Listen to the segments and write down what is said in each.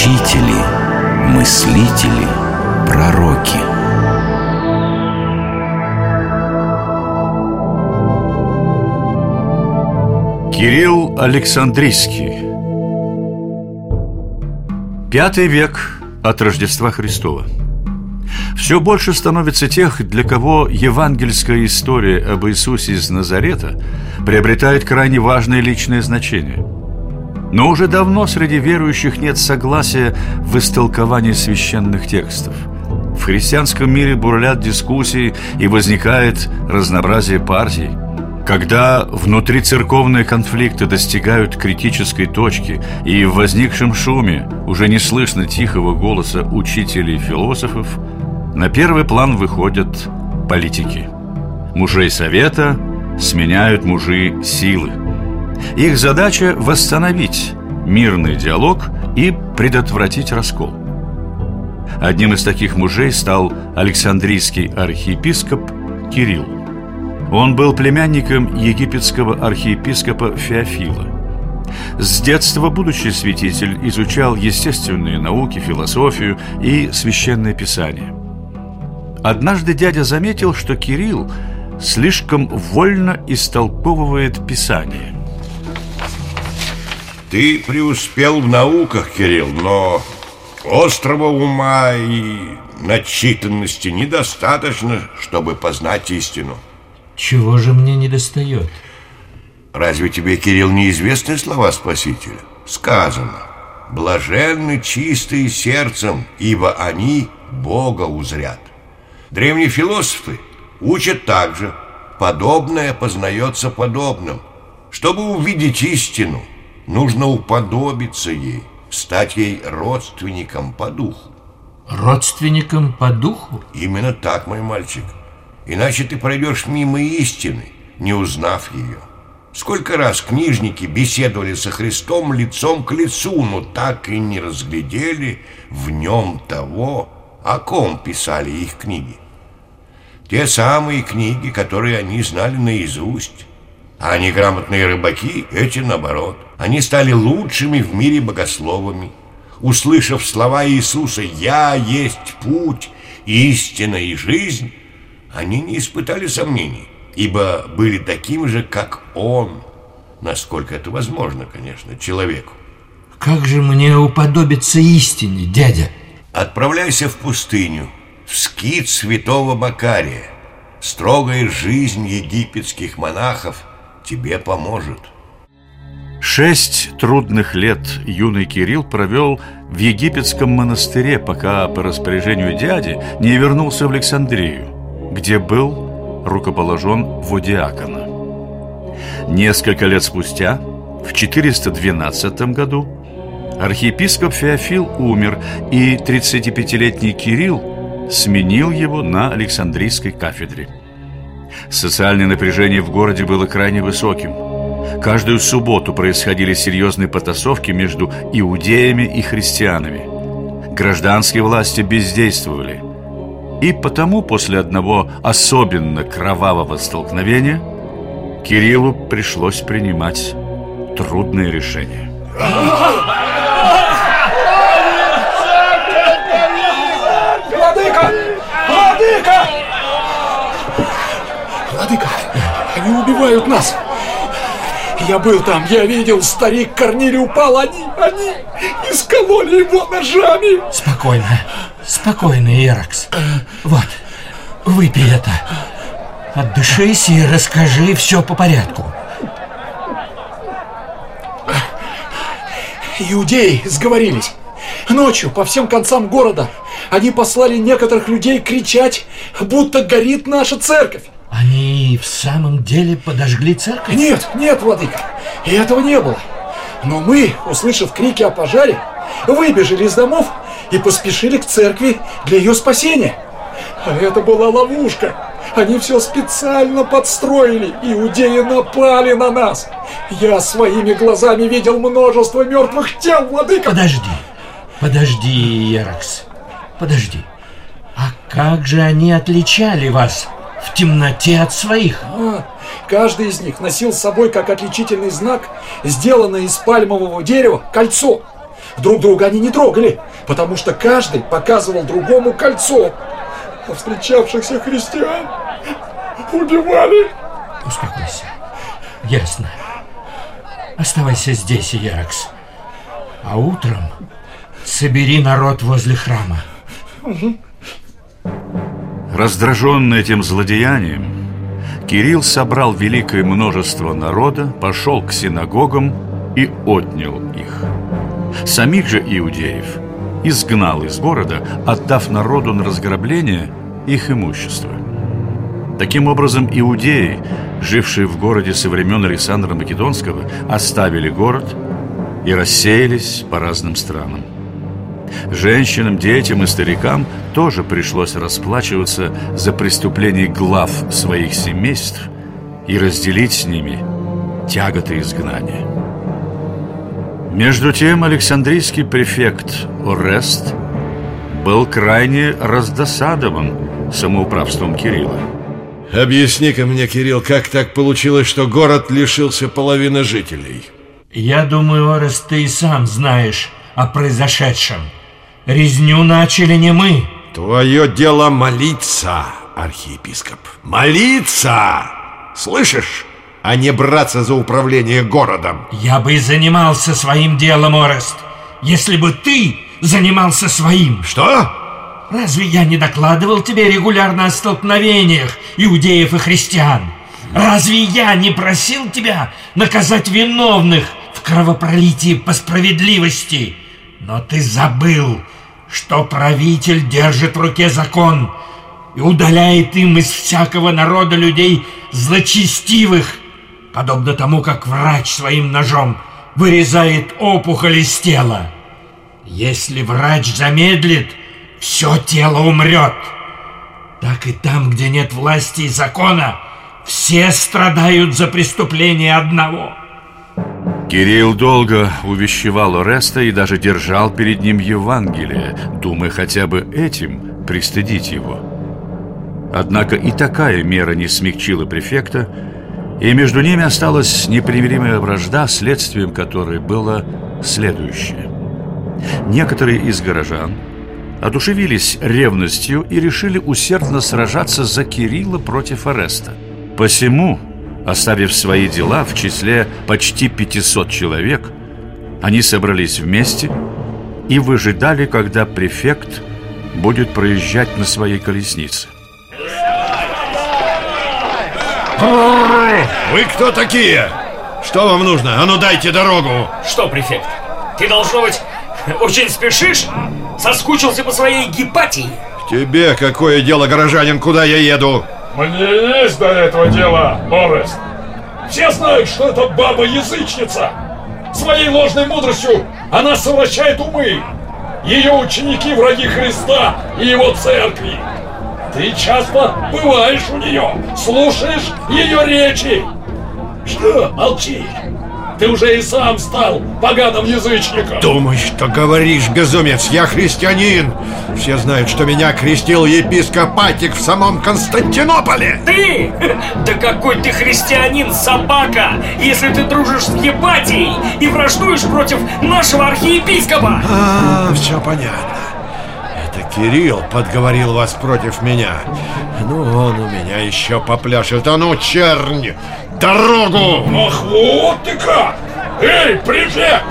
учители, мыслители, пророки. Кирилл Александрийский Пятый век от Рождества Христова все больше становится тех, для кого евангельская история об Иисусе из Назарета приобретает крайне важное личное значение. Но уже давно среди верующих нет согласия в истолковании священных текстов. В христианском мире бурлят дискуссии и возникает разнообразие партий. Когда внутрицерковные конфликты достигают критической точки и в возникшем шуме уже не слышно тихого голоса учителей и философов – на первый план выходят политики. Мужей совета сменяют мужи силы. Их задача – восстановить мирный диалог и предотвратить раскол. Одним из таких мужей стал Александрийский архиепископ Кирилл. Он был племянником египетского архиепископа Феофила. С детства будущий святитель изучал естественные науки, философию и священное писание – Однажды дядя заметил, что Кирилл слишком вольно истолковывает Писание. Ты преуспел в науках, Кирилл, но острого ума и начитанности недостаточно, чтобы познать истину. Чего же мне не достает? Разве тебе, Кирилл, неизвестны слова Спасителя? Сказано, блаженны чистые сердцем, ибо они Бога узрят. Древние философы учат также Подобное познается подобным Чтобы увидеть истину Нужно уподобиться ей Стать ей родственником по духу Родственником по духу? Именно так, мой мальчик Иначе ты пройдешь мимо истины, не узнав ее Сколько раз книжники беседовали со Христом лицом к лицу, но так и не разглядели в нем того, о ком писали их книги. Те самые книги, которые они знали наизусть. А неграмотные рыбаки, эти наоборот. Они стали лучшими в мире богословами. Услышав слова Иисуса «Я есть путь, истина и жизнь», они не испытали сомнений, ибо были такими же, как Он, насколько это возможно, конечно, человеку. Как же мне уподобиться истине, дядя? Отправляйся в пустыню, в скит святого Макария. Строгая жизнь египетских монахов тебе поможет. Шесть трудных лет юный Кирилл провел в египетском монастыре, пока по распоряжению дяди не вернулся в Александрию, где был рукоположен в диакона. Несколько лет спустя, в 412 году, архиепископ Феофил умер, и 35-летний Кирилл сменил его на Александрийской кафедре. Социальное напряжение в городе было крайне высоким. Каждую субботу происходили серьезные потасовки между иудеями и христианами. Гражданские власти бездействовали. И потому после одного особенно кровавого столкновения Кириллу пришлось принимать трудные решения. Владыка! Владыка, они убивают нас! Я был там, я видел, старик Корнили упал, они, они искололи его ножами! Спокойно, спокойно, Еракс. Вот, выпей это. Отдышись и расскажи все по порядку. Иудеи сговорились. Ночью по всем концам города они послали некоторых людей кричать, будто горит наша церковь. Они в самом деле подожгли церковь? Нет, нет, владыка, и этого не было. Но мы, услышав крики о пожаре, выбежали из домов и поспешили к церкви для ее спасения. А это была ловушка. Они все специально подстроили. Иудеи напали на нас. Я своими глазами видел множество мертвых тел, владыка. Подожди, подожди, Еракс. Подожди, а как же они отличали вас в темноте от своих? А, каждый из них носил с собой как отличительный знак, сделанное из пальмового дерева, кольцо. Друг друга они не трогали, потому что каждый показывал другому кольцо. А встречавшихся христиан убивали. Успокойся. Ясно. Оставайся здесь, Яракс. А утром собери народ возле храма. Раздраженный этим злодеянием, Кирилл собрал великое множество народа, пошел к синагогам и отнял их. Самих же иудеев изгнал из города, отдав народу на разграбление их имущество. Таким образом, иудеи, жившие в городе со времен Александра Македонского, оставили город и рассеялись по разным странам. Женщинам, детям и старикам тоже пришлось расплачиваться за преступления глав своих семейств и разделить с ними тяготы изгнания. Между тем Александрийский префект Орест был крайне раздосадован самоуправством Кирилла. Объясни-ка мне, Кирилл, как так получилось, что город лишился половины жителей? Я думаю, Орест, ты и сам знаешь о произошедшем. Резню начали не мы. Твое дело молиться, архиепископ. Молиться! Слышишь? А не браться за управление городом. Я бы и занимался своим делом, Орест, если бы ты занимался своим. Что? Разве я не докладывал тебе регулярно о столкновениях иудеев и христиан? Разве я не просил тебя наказать виновных в кровопролитии по справедливости? Но ты забыл, что правитель держит в руке закон и удаляет им из всякого народа людей злочестивых, подобно тому, как врач своим ножом вырезает опухоль из тела. Если врач замедлит, все тело умрет. Так и там, где нет власти и закона, все страдают за преступление одного. Кирилл долго увещевал Ореста и даже держал перед ним Евангелие, думая хотя бы этим пристыдить его. Однако и такая мера не смягчила префекта, и между ними осталась непримиримая вражда, следствием которой было следующее. Некоторые из горожан одушевились ревностью и решили усердно сражаться за Кирилла против Ареста. Посему Оставив свои дела в числе почти 500 человек, они собрались вместе и выжидали, когда префект будет проезжать на своей колеснице. Вы кто такие? Что вам нужно? А ну дайте дорогу! Что, префект, ты, должно быть, очень спешишь? Соскучился по своей гепатии? Тебе какое дело, горожанин, куда я еду? Мне есть до этого дела, Орест. Все знают, что это баба-язычница. Своей ложной мудростью она совращает умы. Ее ученики враги Христа и его церкви. Ты часто бываешь у нее, слушаешь ее речи. Что молчишь? Ты уже и сам стал поганым язычником. Думай, что говоришь, безумец, я христианин. Все знают, что меня крестил епископ Атик в самом Константинополе. Ты? Да какой ты христианин, собака, если ты дружишь с Епатией и враждуешь против нашего архиепископа. А, все понятно. Кирилл подговорил вас против меня. Ну, он у меня еще попляшет. А ну, чернь, дорогу! Ах, вот ты как! Эй, префект!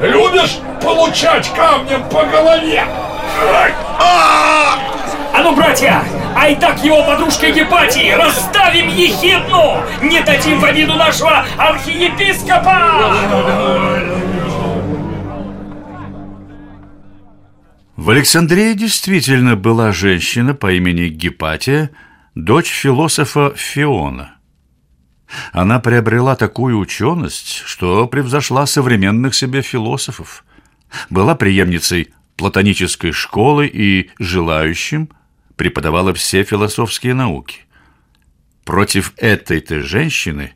Любишь получать камнем по голове? Ай! А ну, братья, ай так его подружкой Гепатии, расставим ехидну! Не дадим в обиду нашего архиепископа! В Александрии действительно была женщина по имени Гепатия, дочь философа Фиона. Она приобрела такую ученость, что превзошла современных себе философов. Была преемницей платонической школы и желающим преподавала все философские науки. Против этой-то женщины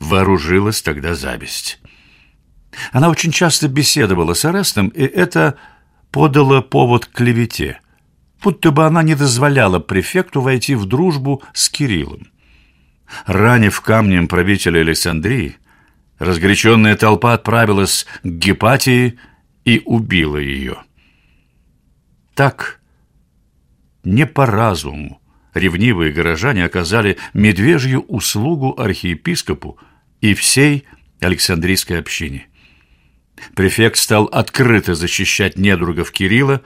вооружилась тогда зависть. Она очень часто беседовала с Арестом, и это подало повод к клевете, будто бы она не дозволяла префекту войти в дружбу с Кириллом. Ранив камнем правителя Александрии, разгоряченная толпа отправилась к Гепатии и убила ее. Так, не по разуму, ревнивые горожане оказали медвежью услугу архиепископу и всей Александрийской общине. Префект стал открыто защищать недругов Кирилла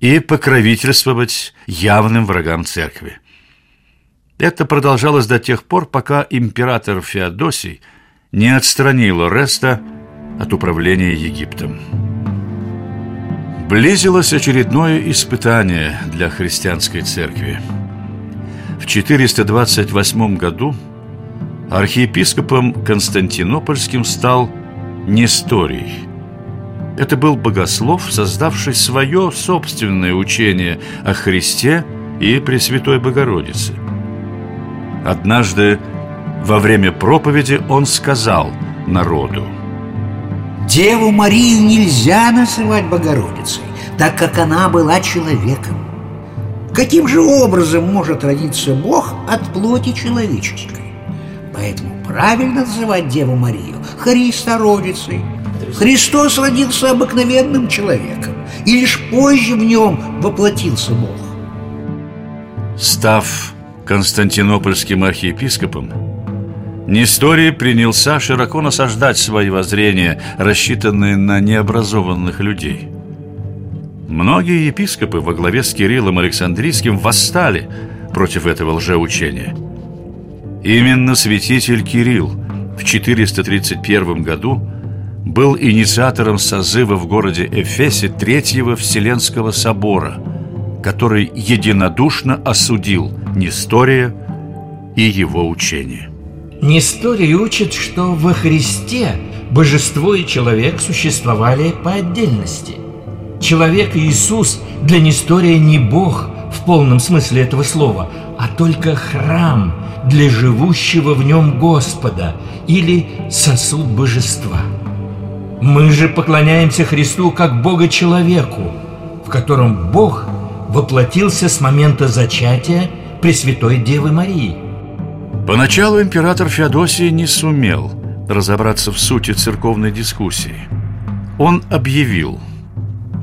и покровительствовать явным врагам церкви. Это продолжалось до тех пор, пока император Феодосий не отстранил Ореста от управления Египтом. Близилось очередное испытание для христианской церкви. В 428 году архиепископом Константинопольским стал Несторий. Это был богослов, создавший свое собственное учение о Христе и Пресвятой Богородице. Однажды во время проповеди он сказал народу Деву Марию нельзя называть Богородицей, так как она была человеком. Каким же образом может родиться Бог от плоти человеческой? Поэтому правильно называть Деву Марию Христородицей. Христос родился обыкновенным человеком, и лишь позже в нем воплотился Бог. Став константинопольским архиепископом, Несторий принялся широко насаждать свои воззрения, рассчитанные на необразованных людей. Многие епископы во главе с Кириллом Александрийским восстали против этого лжеучения. Именно святитель Кирилл в 431 году был инициатором созыва в городе Эфесе Третьего Вселенского собора, который единодушно осудил Нестория и его учение. Несторий учит, что во Христе божество и человек существовали по отдельности. Человек Иисус для Нестория не Бог в полном смысле этого слова, а только храм для живущего в нем Господа или сосуд божества. Мы же поклоняемся Христу как Бога-человеку, в котором Бог воплотился с момента зачатия Пресвятой Девы Марии – Поначалу император Феодосий не сумел разобраться в сути церковной дискуссии. Он объявил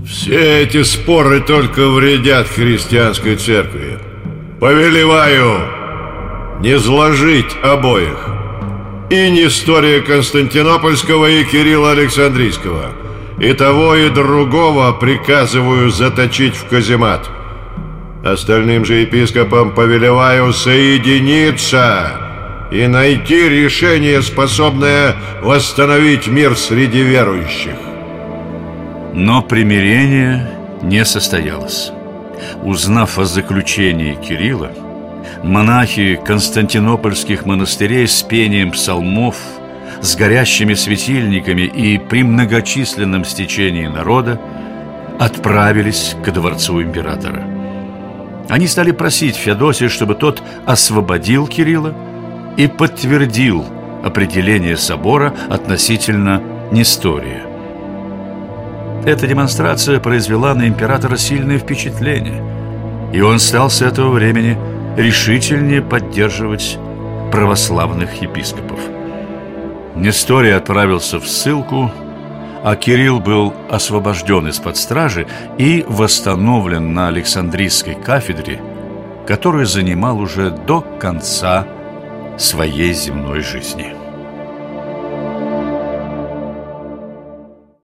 Все эти споры только вредят христианской церкви Повелеваю не сложить обоих И не история Константинопольского и Кирилла Александрийского И того и другого приказываю заточить в каземат – Остальным же епископам повелеваю соединиться и найти решение, способное восстановить мир среди верующих. Но примирение не состоялось. Узнав о заключении Кирилла, монахи константинопольских монастырей с пением псалмов, с горящими светильниками и при многочисленном стечении народа отправились к дворцу императора – они стали просить Феодосия, чтобы тот освободил Кирилла и подтвердил определение собора относительно Нестория. Эта демонстрация произвела на императора сильное впечатление, и он стал с этого времени решительнее поддерживать православных епископов. Несторий отправился в ссылку – а Кирилл был освобожден из-под стражи и восстановлен на Александрийской кафедре, которую занимал уже до конца своей земной жизни.